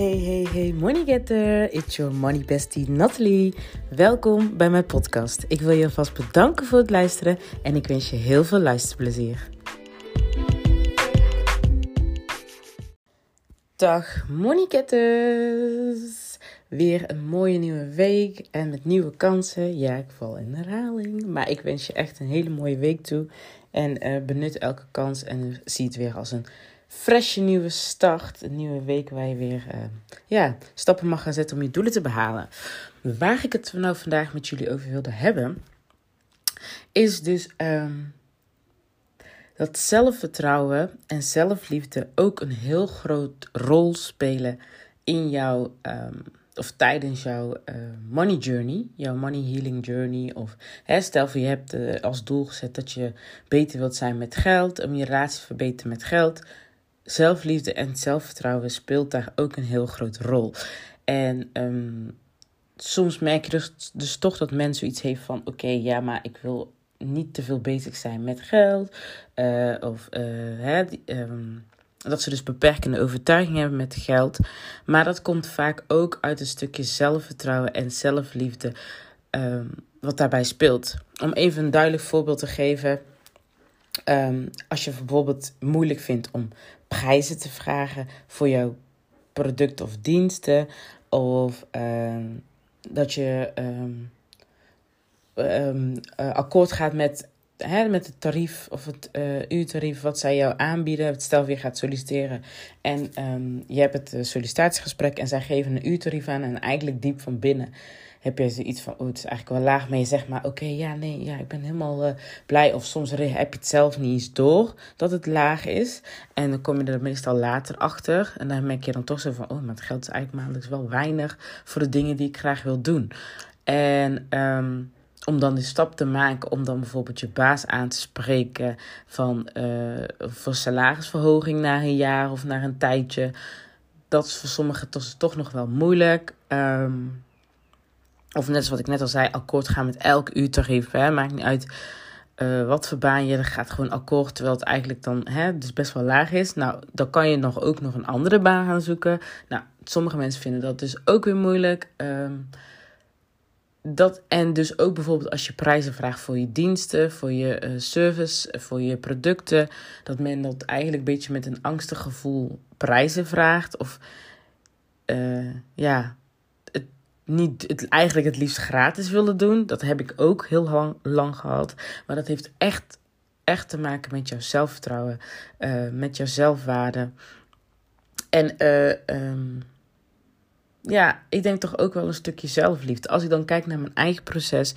Hey, hey, hey, money getter. It's your money bestie Natalie. Welkom bij mijn podcast. Ik wil je alvast bedanken voor het luisteren en ik wens je heel veel luisterplezier. Dag money getters. Weer een mooie nieuwe week en met nieuwe kansen. Ja, ik val in herhaling, maar ik wens je echt een hele mooie week toe. En uh, benut elke kans en zie het weer als een frisse nieuwe start. Een nieuwe week waar je weer uh, ja, stappen mag gaan zetten om je doelen te behalen. Waar ik het nou vandaag met jullie over wilde hebben, is dus um, dat zelfvertrouwen en zelfliefde ook een heel groot rol spelen in jouw. Um, of tijdens jouw uh, money journey, jouw money healing journey. Of stel voor je hebt uh, als doel gezet dat je beter wilt zijn met geld, om je relatie te verbeteren met geld zelfliefde en zelfvertrouwen speelt daar ook een heel grote rol. En um, soms merk je dus, dus toch dat mensen iets heeft van: oké, ja, maar ik wil niet te veel bezig zijn met geld. Uh, of uh, hè, um, dat ze dus beperkende overtuigingen hebben met geld. Maar dat komt vaak ook uit een stukje zelfvertrouwen en zelfliefde. Um, wat daarbij speelt. Om even een duidelijk voorbeeld te geven. Als je bijvoorbeeld moeilijk vindt om prijzen te vragen voor jouw product of diensten. Of um, dat je um, um, uh, akkoord gaat met, hè, met het tarief of het uh, uurtarief wat zij jou aanbieden. Stel je gaat solliciteren en je hebt het sollicitatiegesprek en zij geven een uurtarief aan en eigenlijk diep van binnen heb je zoiets van, oh, het is eigenlijk wel laag. Maar je zegt maar, oké, ja, nee, ja, ik ben helemaal uh, blij. Of soms heb je het zelf niet eens door dat het laag is. En dan kom je er meestal later achter. En dan merk je dan toch zo van, oh, maar het geld is eigenlijk maandelijks wel weinig voor de dingen die ik graag wil doen. En um, om dan die stap te maken om dan bijvoorbeeld je baas aan te spreken van uh, voor salarisverhoging na een jaar of na een tijdje. Dat is voor sommigen toch, toch nog wel moeilijk. Um, of net zoals wat ik net al zei, akkoord gaan met elk uurtarief. Hè? Maakt niet uit uh, wat voor baan je, er gaat gewoon akkoord. Terwijl het eigenlijk dan hè, dus best wel laag is. Nou, dan kan je nog ook nog een andere baan gaan zoeken. Nou, sommige mensen vinden dat dus ook weer moeilijk. Um, dat, en dus ook bijvoorbeeld als je prijzen vraagt voor je diensten, voor je uh, service, voor je producten. Dat men dat eigenlijk een beetje met een angstig gevoel prijzen vraagt. Of ja, niet het, eigenlijk het liefst gratis willen doen. Dat heb ik ook heel lang, lang gehad. Maar dat heeft echt, echt te maken met jouw zelfvertrouwen, uh, met jouw zelfwaarde. En uh, um, ja, ik denk toch ook wel een stukje zelfliefde. Als ik dan kijk naar mijn eigen proces,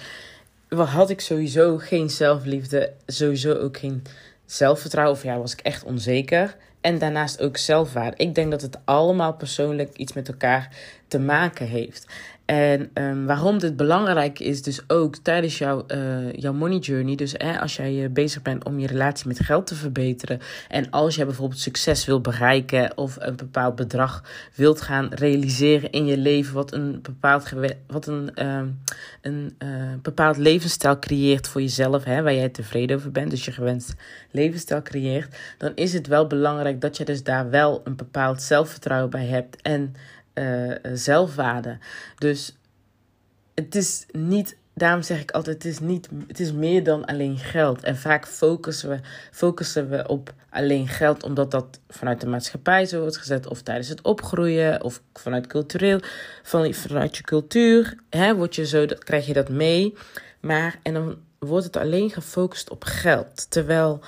had ik sowieso geen zelfliefde, sowieso ook geen zelfvertrouwen. Of ja, was ik echt onzeker. En daarnaast ook zelfwaarde. Ik denk dat het allemaal persoonlijk iets met elkaar te maken heeft. En um, waarom dit belangrijk is, dus ook tijdens jouw, uh, jouw money journey. Dus als jij bezig bent om je relatie met geld te verbeteren. En als jij bijvoorbeeld succes wilt bereiken of een bepaald bedrag wilt gaan realiseren in je leven. Wat een bepaald, wat een, um, een uh, bepaald levensstijl creëert voor jezelf. Hè, waar jij tevreden over bent. Dus je gewenst levensstijl creëert. Dan is het wel belangrijk dat je dus daar wel een bepaald zelfvertrouwen bij hebt. En uh, zelfwaarde. Dus het is niet, daarom zeg ik altijd, het is, niet, het is meer dan alleen geld. En vaak focussen we, focussen we op alleen geld, omdat dat vanuit de maatschappij zo wordt gezet, of tijdens het opgroeien, of vanuit cultureel, van, vanuit je cultuur, hè, word je zo, krijg je dat mee. Maar, en dan wordt het alleen gefocust op geld. Terwijl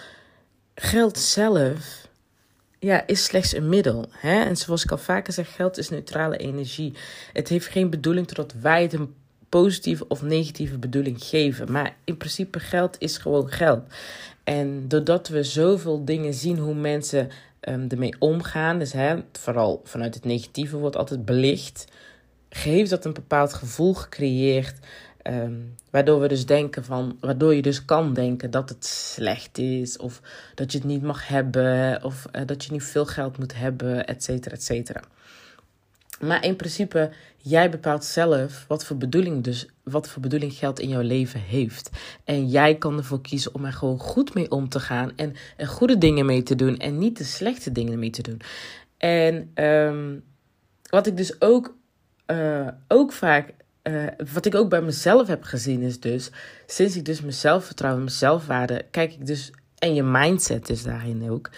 geld zelf ja, is slechts een middel. Hè? En zoals ik al vaker zeg, geld is neutrale energie. Het heeft geen bedoeling totdat wij het een positieve of negatieve bedoeling geven. Maar in principe, geld is gewoon geld. En doordat we zoveel dingen zien hoe mensen um, ermee omgaan, dus hè, vooral vanuit het negatieve wordt altijd belicht, heeft dat een bepaald gevoel gecreëerd Um, waardoor we dus denken van, waardoor je dus kan denken dat het slecht is, of dat je het niet mag hebben, of uh, dat je niet veel geld moet hebben, et cetera, et cetera. Maar in principe, jij bepaalt zelf wat voor bedoeling dus, wat voor bedoeling geld in jouw leven heeft. En jij kan ervoor kiezen om er gewoon goed mee om te gaan en goede dingen mee te doen en niet de slechte dingen mee te doen. En um, wat ik dus ook, uh, ook vaak, uh, wat ik ook bij mezelf heb gezien, is dus, sinds ik dus mezelf vertrouwen, mijn zelfwaarde, kijk ik dus, en je mindset is daarin ook,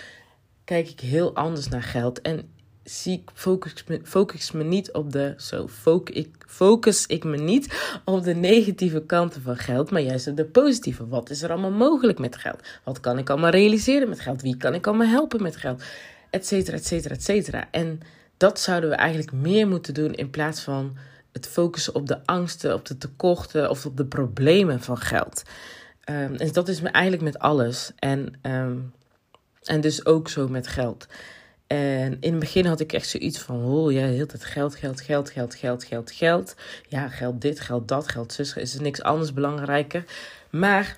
kijk ik heel anders naar geld. En zie ik, focus, me, me niet op de, zo, focus ik, focus ik me niet op de negatieve kanten van geld, maar juist op de positieve. Wat is er allemaal mogelijk met geld? Wat kan ik allemaal realiseren met geld? Wie kan ik allemaal helpen met geld? Etcetera, etcetera, etcetera. En dat zouden we eigenlijk meer moeten doen in plaats van het focussen op de angsten, op de tekorten of op de problemen van geld. Um, en dat is me eigenlijk met alles. En, um, en dus ook zo met geld. En in het begin had ik echt zoiets van: oh ja, heel het geld, geld, geld, geld, geld, geld, geld. Ja, geld dit, geld dat, geld zus. Is er niks anders belangrijker? Maar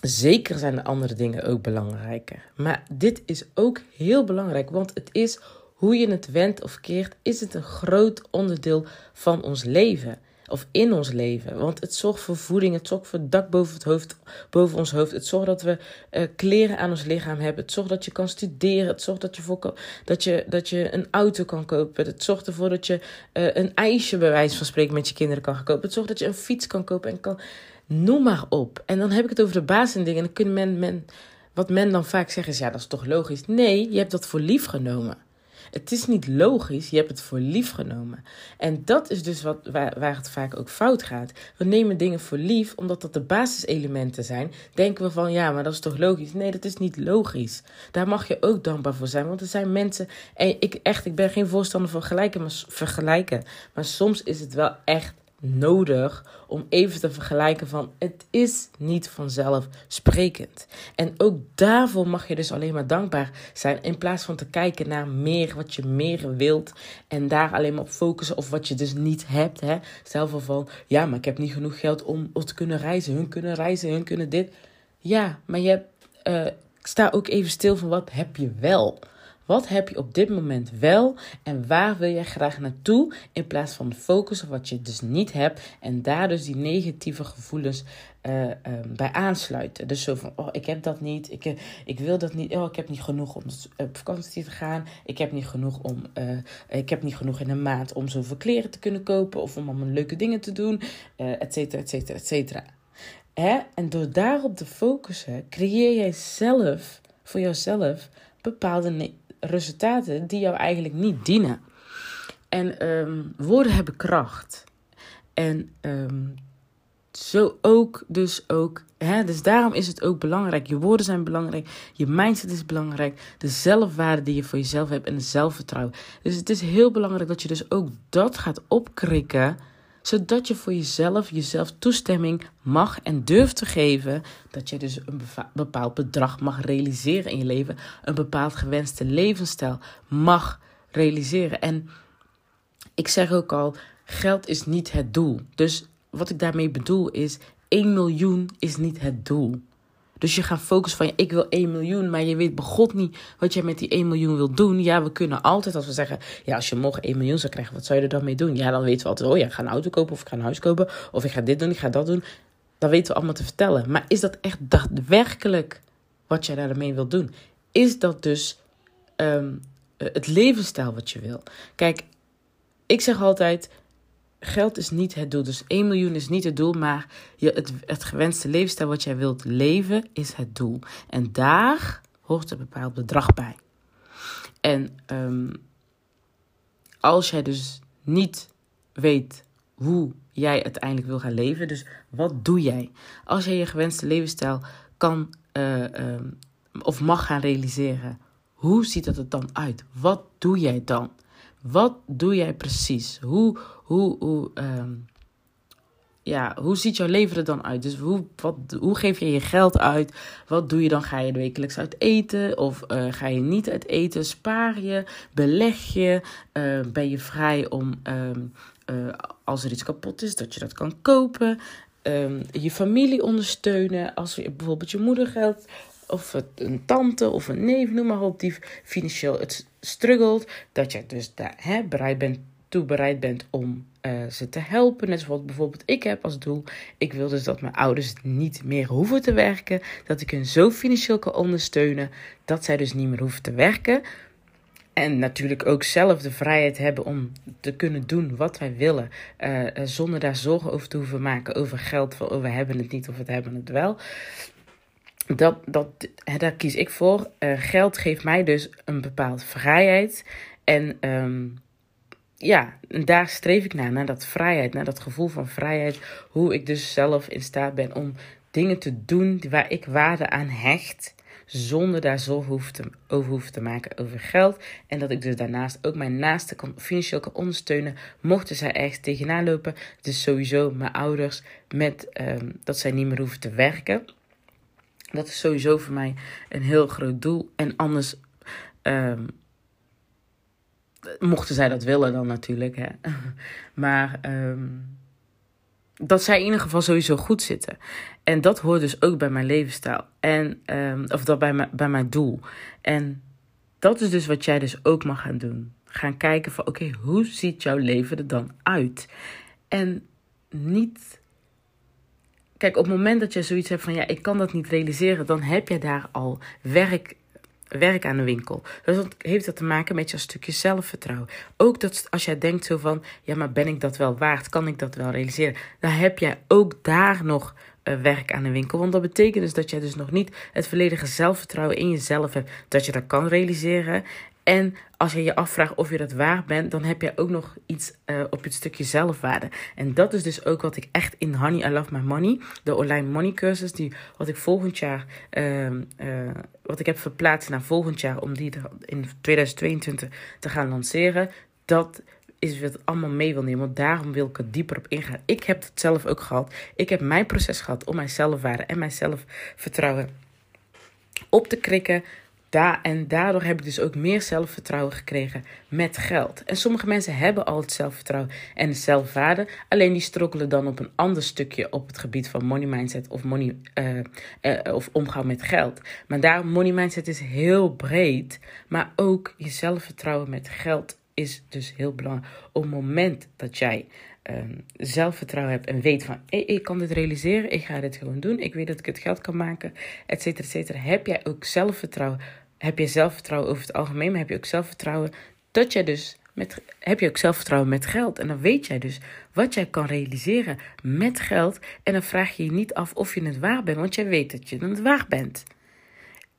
zeker zijn de andere dingen ook belangrijker. Maar dit is ook heel belangrijk, want het is hoe je het wendt of keert, is het een groot onderdeel van ons leven. Of in ons leven. Want het zorgt voor voeding, het zorgt voor dak boven, het hoofd, boven ons hoofd. Het zorgt dat we uh, kleren aan ons lichaam hebben. Het zorgt dat je kan studeren. Het zorgt dat je, voor, dat je, dat je een auto kan kopen. Het zorgt ervoor dat je uh, een ijsje, bij wijze van spreken, met je kinderen kan gaan kopen. Het zorgt dat je een fiets kan kopen en kan. Noem maar op. En dan heb ik het over de basisdingen. En dan kunnen men, men. Wat men dan vaak zegt is: ja, dat is toch logisch? Nee, je hebt dat voor lief genomen. Het is niet logisch, je hebt het voor lief genomen. En dat is dus wat, waar, het vaak ook fout gaat. We nemen dingen voor lief omdat dat de basiselementen zijn. Denken we van ja, maar dat is toch logisch? Nee, dat is niet logisch. Daar mag je ook dankbaar voor zijn. Want er zijn mensen. En ik echt, ik ben geen voorstander van gelijken, maar vergelijken. Maar soms is het wel echt nodig om even te vergelijken van het is niet vanzelfsprekend. En ook daarvoor mag je dus alleen maar dankbaar zijn in plaats van te kijken naar meer wat je meer wilt en daar alleen maar op focussen of wat je dus niet hebt. Hè. Stel van ja, maar ik heb niet genoeg geld om, om te kunnen reizen. Hun kunnen reizen, hun kunnen dit. Ja, maar je uh, sta ook even stil van wat heb je wel. Wat heb je op dit moment wel en waar wil je graag naartoe? In plaats van focus op wat je dus niet hebt en daar dus die negatieve gevoelens uh, bij aansluiten. Dus zo van, oh, ik heb dat niet, ik, ik wil dat niet, oh, ik heb niet genoeg om op vakantie te gaan, ik heb niet genoeg om, uh, ik heb niet genoeg in een maand om zoveel kleren te kunnen kopen of om allemaal leuke dingen te doen, et cetera, et cetera, et cetera. En door daarop te focussen, creëer jij zelf, voor jezelf, bepaalde resultaten die jou eigenlijk niet dienen. En um, woorden hebben kracht. En um, zo ook, dus ook. Hè, dus daarom is het ook belangrijk. Je woorden zijn belangrijk. Je mindset is belangrijk. De zelfwaarde die je voor jezelf hebt en zelfvertrouwen. Dus het is heel belangrijk dat je dus ook dat gaat opkrikken zodat je voor jezelf, jezelf toestemming mag en durft te geven. Dat je dus een bepaald bedrag mag realiseren in je leven. Een bepaald gewenste levensstijl mag realiseren. En ik zeg ook al, geld is niet het doel. Dus wat ik daarmee bedoel is, 1 miljoen is niet het doel. Dus je gaat focussen van, ik wil 1 miljoen, maar je weet begot niet wat jij met die 1 miljoen wil doen. Ja, we kunnen altijd, als we zeggen, ja, als je morgen 1 miljoen zou krijgen, wat zou je er dan mee doen? Ja, dan weten we altijd, oh ja, ik ga een auto kopen of ik ga een huis kopen of ik ga dit doen, ik ga dat doen. Dan weten we allemaal te vertellen. Maar is dat echt daadwerkelijk wat jij daarmee wil doen? Is dat dus um, het levensstijl wat je wil? Kijk, ik zeg altijd, geld is niet het doel. Dus 1 miljoen is niet het doel, maar je, het, het gewenste levensstijl wat jij wilt leven is het doel. En daar hoort een bepaald bedrag bij. En um, als jij dus niet weet hoe jij uiteindelijk wil gaan leven, dus wat doe jij? Als jij je gewenste levensstijl kan uh, um, of mag gaan realiseren, hoe ziet dat er dan uit? Wat doe jij dan? Wat doe jij precies? Hoe, hoe, hoe, um, ja, hoe ziet jouw leven er dan uit? Dus hoe, wat, hoe geef je je geld uit? Wat doe je dan? Ga je wekelijks uit eten? Of uh, ga je niet uit eten? Spaar je? Beleg je? Uh, ben je vrij om, um, uh, als er iets kapot is, dat je dat kan kopen? Um, je familie ondersteunen. Als bijvoorbeeld je moeder geld of een tante of een neef, noem maar op, die financieel het struggelt, dat je dus daar hè, bereid bent, toe bereid bent om uh, ze te helpen. Net zoals bijvoorbeeld ik heb als doel. Ik wil dus dat mijn ouders niet meer hoeven te werken. Dat ik hen zo financieel kan ondersteunen dat zij dus niet meer hoeven te werken. En natuurlijk ook zelf de vrijheid hebben om te kunnen doen wat wij willen. Uh, zonder daar zorgen over te hoeven maken. Over geld, we hebben het niet of we hebben het wel. Dat, dat, daar kies ik voor. Uh, geld geeft mij dus een bepaalde vrijheid. En um, ja, daar streef ik naar. Naar dat vrijheid. Naar dat gevoel van vrijheid. Hoe ik dus zelf in staat ben om dingen te doen waar ik waarde aan hecht zonder daar zorgen over hoeven te maken over geld. En dat ik dus daarnaast ook mijn naasten kan, financieel kan ondersteunen. Mochten zij ergens tegenaan lopen. Dus sowieso mijn ouders met um, dat zij niet meer hoeven te werken. Dat is sowieso voor mij een heel groot doel. En anders, um, mochten zij dat willen dan natuurlijk. Hè. Maar um, dat zij in ieder geval sowieso goed zitten. En dat hoort dus ook bij mijn levensstijl. En, um, of dat bij, bij mijn doel. En dat is dus wat jij dus ook mag gaan doen. Gaan kijken van oké, hoe ziet jouw leven er dan uit? En niet. Kijk, op het moment dat je zoiets hebt van ja, ik kan dat niet realiseren, dan heb je daar al werk werk aan de winkel. Dus dat heeft dat te maken met je stukje zelfvertrouwen. Ook dat als jij denkt zo van, ja, maar ben ik dat wel waard? Kan ik dat wel realiseren? Dan heb jij ook daar nog uh, werk aan de winkel. Want dat betekent dus dat jij dus nog niet het volledige zelfvertrouwen in jezelf hebt. Dat je dat kan realiseren. En als je je afvraagt of je dat waar bent, dan heb je ook nog iets uh, op het stukje zelfwaarde. En dat is dus ook wat ik echt in Honey I Love My Money, de online money cursus, die wat ik volgend jaar, uh, uh, wat ik heb verplaatst naar volgend jaar om die in 2022 te gaan lanceren. Dat is wat allemaal mee wil nemen. Want daarom wil ik er dieper op ingaan. Ik heb het zelf ook gehad. Ik heb mijn proces gehad om mijn zelfwaarde en mijn zelfvertrouwen op te krikken. Daar, en daardoor heb ik dus ook meer zelfvertrouwen gekregen met geld. En sommige mensen hebben al het zelfvertrouwen en de zelfwaarde. Alleen die strokkelen dan op een ander stukje op het gebied van money mindset of, money, uh, uh, of omgaan met geld. Maar daar, money mindset is heel breed. Maar ook je zelfvertrouwen met geld is dus heel belangrijk. Op het moment dat jij um, zelfvertrouwen hebt en weet van hey, ik kan dit realiseren, ik ga dit gewoon doen, ik weet dat ik het geld kan maken, et cetera, et cetera. Heb jij ook zelfvertrouwen? Heb je zelfvertrouwen over het algemeen, maar heb je ook zelfvertrouwen dat jij dus met, heb je ook zelfvertrouwen met geld. En dan weet jij dus wat jij kan realiseren met geld. En dan vraag je je niet af of je het waar bent, want jij weet dat je het waard bent.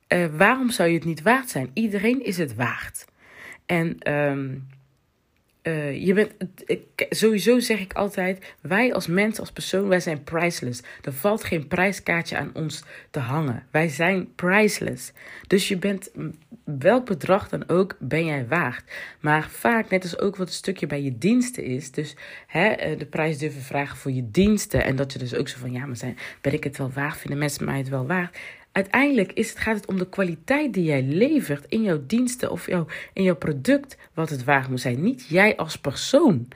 Uh, waarom zou je het niet waard zijn? Iedereen is het waard. En um, uh, je bent, sowieso zeg ik altijd, wij als mens, als persoon, wij zijn priceless. Er valt geen prijskaartje aan ons te hangen. Wij zijn priceless. Dus je bent, welk bedrag dan ook, ben jij waard. Maar vaak, net als ook wat een stukje bij je diensten is, dus hè, eh, de prijs durven vragen voor je diensten. En dat je dus ook zo van, ja, maar zijn, ben ik het wel waard? Vinden mensen mij het wel waard? Uiteindelijk is het, gaat het om de kwaliteit die jij levert in jouw diensten of jouw, in jouw product, wat het waard moet zijn. Niet jij als persoon.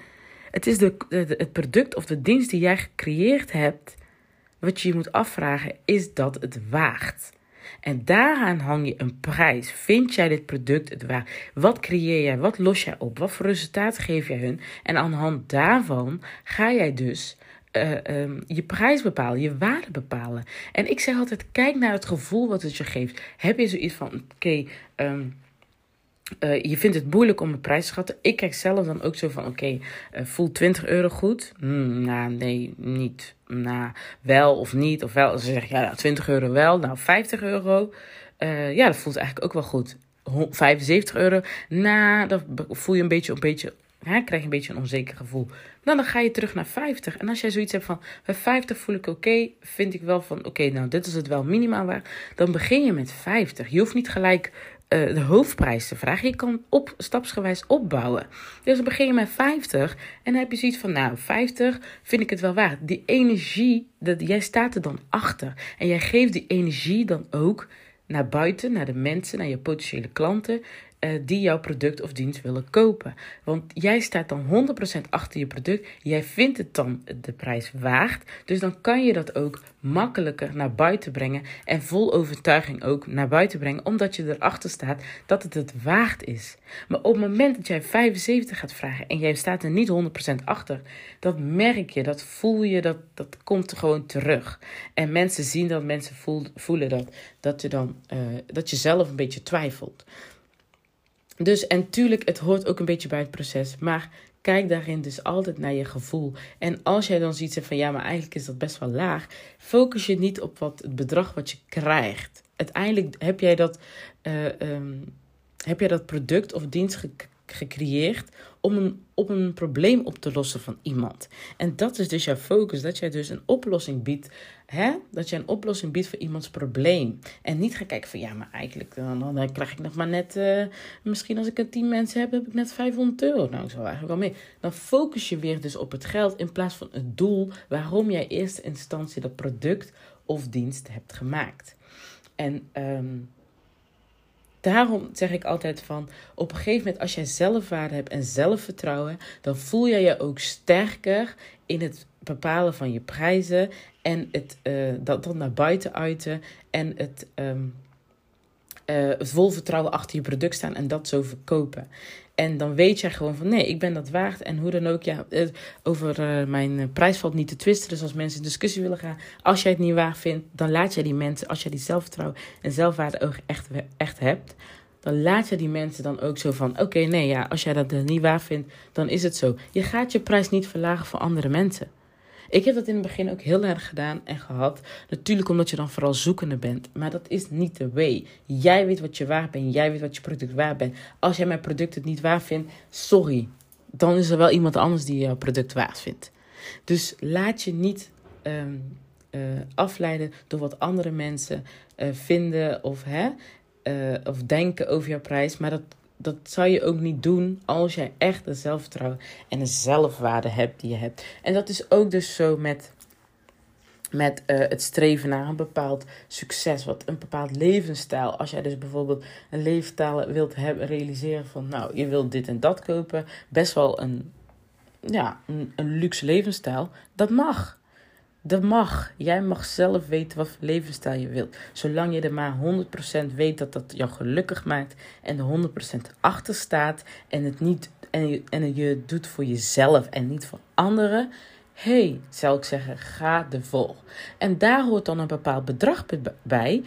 Het is de, het product of de dienst die jij gecreëerd hebt, wat je je moet afvragen, is dat het waard? En daaraan hang je een prijs. Vind jij dit product het waard? Wat creëer jij? Wat los jij op? Wat voor resultaat geef jij hun? En aan de hand daarvan ga jij dus uh, um, je prijs bepalen, je waarde bepalen. En ik zeg altijd: kijk naar het gevoel wat het je geeft. Heb je zoiets van: oké, um, uh, je vindt het moeilijk om een prijs te schatten. Ik kijk zelf dan ook zo van: oké, uh, voelt 20 euro goed? Mm, nou, nee, niet. Nou, wel of niet. Of wel. Ze zeggen ja, 20 euro wel. Nou, 50 euro. ja, dat voelt eigenlijk ook wel goed. 75 euro. Nou, dan voel je een beetje, een beetje Hè, krijg je een beetje een onzeker gevoel. Nou, dan ga je terug naar 50. En als jij zoiets hebt van, bij 50 voel ik oké, vind ik wel van, oké, nou, dit is het wel minimaal waar. Dan begin je met 50. Je hoeft niet gelijk uh, de hoofdprijs te vragen. Je kan op, stapsgewijs opbouwen. Dus dan begin je met 50 en dan heb je zoiets van, nou, 50 vind ik het wel waard. Die energie, dat, jij staat er dan achter. En jij geeft die energie dan ook naar buiten, naar de mensen, naar je potentiële klanten. Uh, die jouw product of dienst willen kopen. Want jij staat dan 100% achter je product. Jij vindt het dan de prijs waard. Dus dan kan je dat ook makkelijker naar buiten brengen. En vol overtuiging ook naar buiten brengen. Omdat je erachter staat dat het het waard is. Maar op het moment dat jij 75 gaat vragen. En jij staat er niet 100% achter. Dat merk je, dat voel je, dat, dat komt gewoon terug. En mensen zien dat, mensen voelen dat. Dat je dan uh, dat je zelf een beetje twijfelt. Dus en tuurlijk, het hoort ook een beetje bij het proces. Maar kijk daarin dus altijd naar je gevoel. En als jij dan ziet van ja, maar eigenlijk is dat best wel laag. Focus je niet op wat het bedrag wat je krijgt. Uiteindelijk heb jij dat, uh, um, heb jij dat product of dienst gecreëerd om een, een probleem op te lossen van iemand. En dat is dus jouw focus, dat jij dus een oplossing biedt. Hè? Dat je een oplossing biedt voor iemands probleem. En niet gaan kijken van ja, maar eigenlijk dan, dan krijg ik nog maar net, uh, misschien als ik er 10 mensen heb, heb ik net 500 euro. Nou, ik zou eigenlijk wel mee. Dan focus je weer dus op het geld in plaats van het doel waarom jij in eerste instantie dat product of dienst hebt gemaakt. En um, daarom zeg ik altijd van, op een gegeven moment als jij zelfwaarde hebt en zelfvertrouwen, dan voel jij je ook sterker in het bepalen van je prijzen en het, uh, dat, dat naar buiten uiten en het, um, uh, vol vertrouwen achter je product staan en dat zo verkopen. En dan weet jij gewoon van nee, ik ben dat waard. En hoe dan ook, ja, over uh, mijn prijs valt niet te twisten. Dus als mensen in discussie willen gaan, als jij het niet waar vindt, dan laat jij die mensen, als jij die zelfvertrouwen en zelfwaarde ook echt, echt hebt, dan laat je die mensen dan ook zo van: oké, nee, ja, als jij dat niet waar vindt, dan is het zo. Je gaat je prijs niet verlagen voor andere mensen. Ik heb dat in het begin ook heel erg gedaan en gehad. Natuurlijk omdat je dan vooral zoekende bent. Maar dat is niet de way. Jij weet wat je waard bent. Jij weet wat je product waard bent. Als jij mijn product het niet waard vindt, sorry. Dan is er wel iemand anders die jouw product waard vindt. Dus laat je niet um, uh, afleiden door wat andere mensen uh, vinden of, hè, uh, of denken over jouw prijs. Maar dat dat zou je ook niet doen als jij echt een zelfvertrouwen en een zelfwaarde hebt die je hebt. En dat is ook dus zo met, met uh, het streven naar een bepaald succes, wat een bepaald levensstijl. Als jij dus bijvoorbeeld een levensstijl wilt hebben, realiseren van, nou, je wilt dit en dat kopen, best wel een, ja, een, een luxe levensstijl, dat mag. Dat mag. Jij mag zelf weten wat voor levensstijl je wilt. Zolang je er maar 100% weet dat dat jou gelukkig maakt. En er 100% achter staat. En het niet en je, en je doet voor jezelf en niet voor anderen. hey, zou ik zeggen, ga ervoor. En daar hoort dan een bepaald bedrag bij.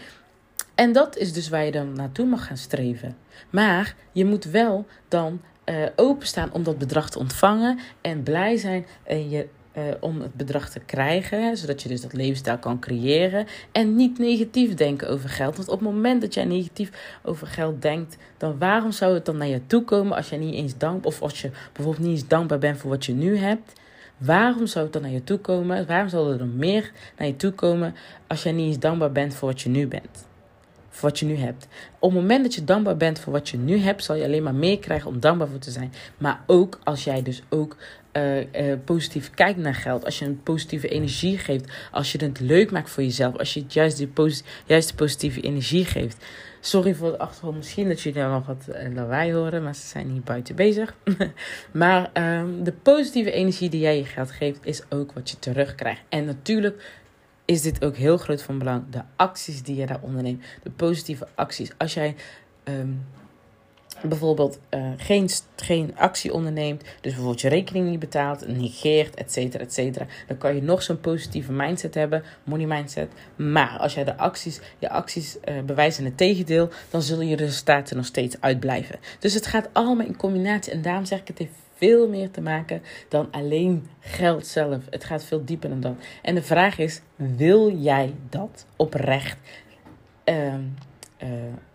En dat is dus waar je dan naartoe mag gaan streven. Maar je moet wel dan uh, openstaan om dat bedrag te ontvangen. En blij zijn en je uh, om het bedrag te krijgen, zodat je dus dat levensstijl kan creëren. En niet negatief denken over geld. Want op het moment dat jij negatief over geld denkt, dan waarom zou het dan naar je toe komen als je niet eens dankbaar, of als je bijvoorbeeld niet eens dankbaar bent voor wat je nu hebt? Waarom zou het dan naar je toe komen? Waarom zal er dan meer naar je toe komen als jij niet eens dankbaar bent voor wat je nu bent? Voor wat je nu hebt. Op het moment dat je dankbaar bent voor wat je nu hebt, zal je alleen maar meer krijgen om dankbaar voor te zijn. Maar ook als jij dus ook uh, positief kijkt naar geld, als je een positieve energie geeft, als je het leuk maakt voor jezelf, als je het juist, die juist de positieve energie geeft. Sorry voor de achtergrond, misschien dat jullie daar nog wat uh, lawaai horen, maar ze zijn hier buiten bezig. maar um, de positieve energie die jij je geld geeft, is ook wat je terugkrijgt. En natuurlijk is dit ook heel groot van belang. De acties die je daar onderneemt, de positieve acties. Als jij um, bijvoorbeeld uh, geen, geen actie onderneemt, dus bijvoorbeeld je rekening niet betaalt, negeert, et cetera, et cetera, dan kan je nog zo'n positieve mindset hebben, money mindset. Maar als jij de acties, je acties uh, bewijzen het tegendeel, dan zullen je resultaten nog steeds uitblijven. Dus het gaat allemaal in combinatie en daarom zeg ik het heeft veel meer te maken dan alleen geld zelf. Het gaat veel dieper dan dat. En de vraag is, wil jij dat oprecht? Uh, uh,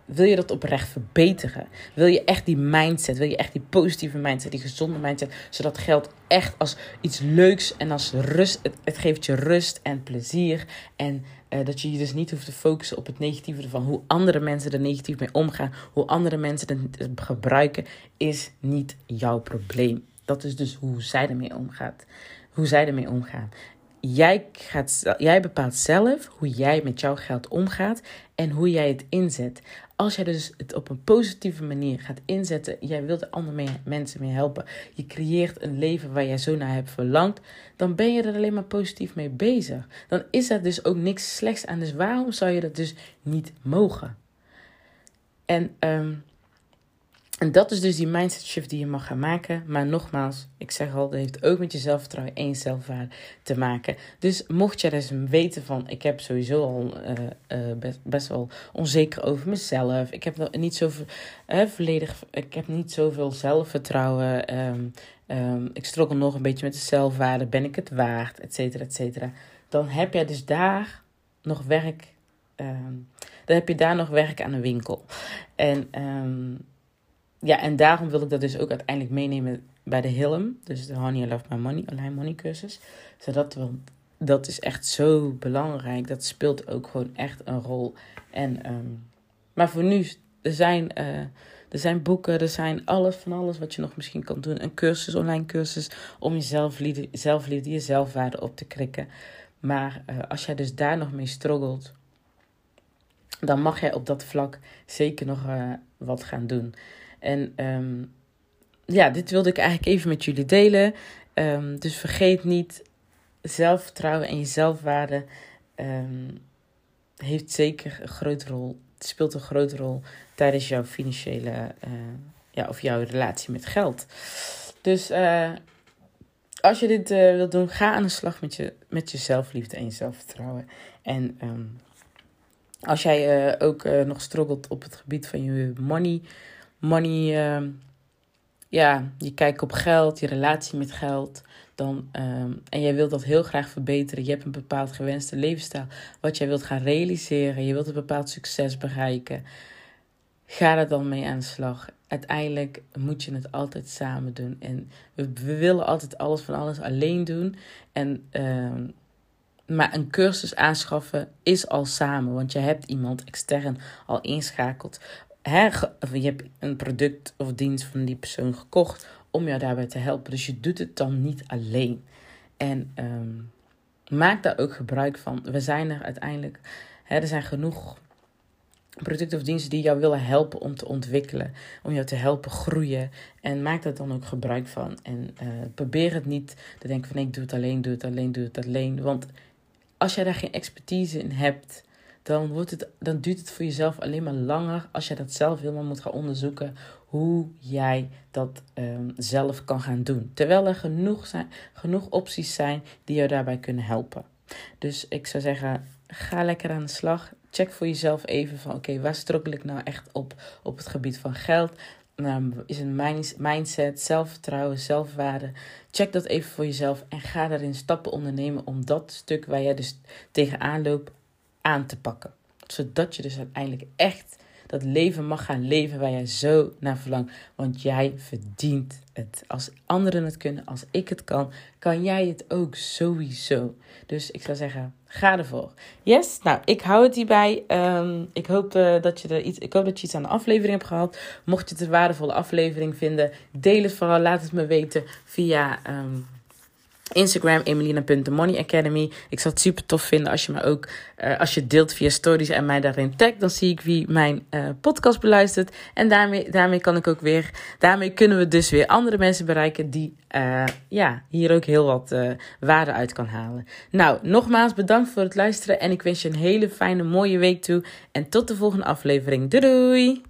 wil je dat oprecht verbeteren? Wil je echt die mindset, wil je echt die positieve mindset, die gezonde mindset, zodat geld echt als iets leuks en als rust, het, geeft je rust en plezier en uh, dat je je dus niet hoeft te focussen op het negatieve van hoe andere mensen er negatief mee omgaan, hoe andere mensen het gebruiken, is niet jouw probleem. Dat is dus hoe zij ermee omgaat. Hoe zij ermee omgaan. Jij, gaat, jij bepaalt zelf hoe jij met jouw geld omgaat en hoe jij het inzet. Als jij dus het op een positieve manier gaat inzetten, jij wilt andere mee, mensen mee helpen, je creëert een leven waar jij zo naar hebt verlangd, dan ben je er alleen maar positief mee bezig. Dan is er dus ook niks slechts aan. Dus waarom zou je dat dus niet mogen? En um, En dat is dus die mindset shift die je mag gaan maken. Maar nogmaals, ik zeg al, dat heeft ook met je zelfvertrouwen en je zelfwaarde te maken. Dus mocht je dus weten van, ik heb sowieso al uh, uh, best, wel onzeker over mezelf. Ik heb niet zoveel, uh, volledig, ik heb niet zoveel zelfvertrouwen. Um, um, ik struggle nog een beetje met de zelfwaarde. Ben ik het waard? Et cetera, et cetera. Dan heb jij dus daar nog werk. Um, dan heb je daar nog werk aan een winkel. En ja, en daarom wil ik dat dus ook uiteindelijk meenemen bij de Hilm. Dus de Honey I Love My Money, online money cursus. Zodat we, dat is echt zo belangrijk. Dat speelt ook gewoon echt een rol. En, um, maar voor nu, er zijn, uh, er zijn boeken, er zijn alles van alles wat je nog misschien kan doen. Een cursus, online cursus, om je zelfliefde, zelfliefde je zelfwaarde op te krikken. Maar uh, als jij dus daar nog mee struggelt, dan mag jij op dat vlak zeker nog uh, wat gaan doen. En um, ja, dit wilde ik eigenlijk even met jullie delen. Um, dus vergeet niet, zelfvertrouwen en je zelfwaarde um, heeft zeker een grote rol. Speelt een grote rol tijdens jouw financiële uh, ja, of jouw relatie met geld. Dus uh, als je dit uh, wilt doen, ga aan de slag met je, met je zelfliefde en je zelfvertrouwen. En als jij ook nog struggelt op het gebied van je money money, uh, ja, je kijkt op geld, je relatie met geld. Dan, um, en jij wilt dat heel graag verbeteren. Je hebt een bepaald gewenste levensstijl. Wat jij wilt gaan realiseren. Je wilt een bepaald succes bereiken. Ga er dan mee aan de slag. Uiteindelijk moet je het altijd samen doen. En we, willen altijd alles van alles alleen doen. En, um, maar een cursus aanschaffen is al samen. Want je hebt iemand extern al inschakeld hè, je hebt een product of dienst van die persoon gekocht om jou daarbij te helpen. Dus je doet het dan niet alleen. En um, maak daar ook gebruik van. We zijn er uiteindelijk, hè, er zijn genoeg producten of diensten die jou willen helpen om te ontwikkelen, om jou te helpen groeien. En maak daar dan ook gebruik van. En uh, probeer het niet te denken van ik doe het alleen, doe het alleen, doe het alleen. Want als jij daar geen expertise in hebt, dan, wordt het, dan duurt het voor jezelf alleen maar langer als je dat zelf helemaal moet gaan onderzoeken hoe jij dat um, zelf kan gaan doen. Terwijl er genoeg, zijn, genoeg opties zijn die jou daarbij kunnen helpen. Dus ik zou zeggen, ga lekker aan de slag. Check voor jezelf even van oké, waar struggle ik nou echt op op het gebied van geld? Um, is een mindset, zelfvertrouwen, zelfwaarde. Check dat even voor jezelf en ga daarin stappen ondernemen om dat stuk waar jij dus tegenaan loopt aan te pakken. Zodat je dus uiteindelijk echt dat leven mag gaan leven waar jij zo naar verlangt. Want jij verdient het. Als anderen het kunnen, als ik het kan, kan jij het ook sowieso. Dus ik zou zeggen, ga ervoor. Yes, nou, ik hou het hierbij. Um, ik, hoop, uh, dat je er iets, ik hoop dat je iets aan de aflevering hebt gehad. Mocht je het een waardevolle aflevering vinden, deel het vooral. Laat het me weten via... Um, Instagram, Emelina.money Academy. Ik zou het super tof vinden als je me ook, uh, als je deelt via stories en mij daarin tagt. Dan zie ik wie mijn uh, podcast beluistert. En daarmee, daarmee kan ik ook weer, daarmee kunnen we dus weer andere mensen bereiken die uh, ja, hier ook heel wat waarde uit kan halen. Nou, nogmaals bedankt voor het luisteren en ik wens je een hele fijne, mooie week toe. En tot de volgende aflevering. Doei!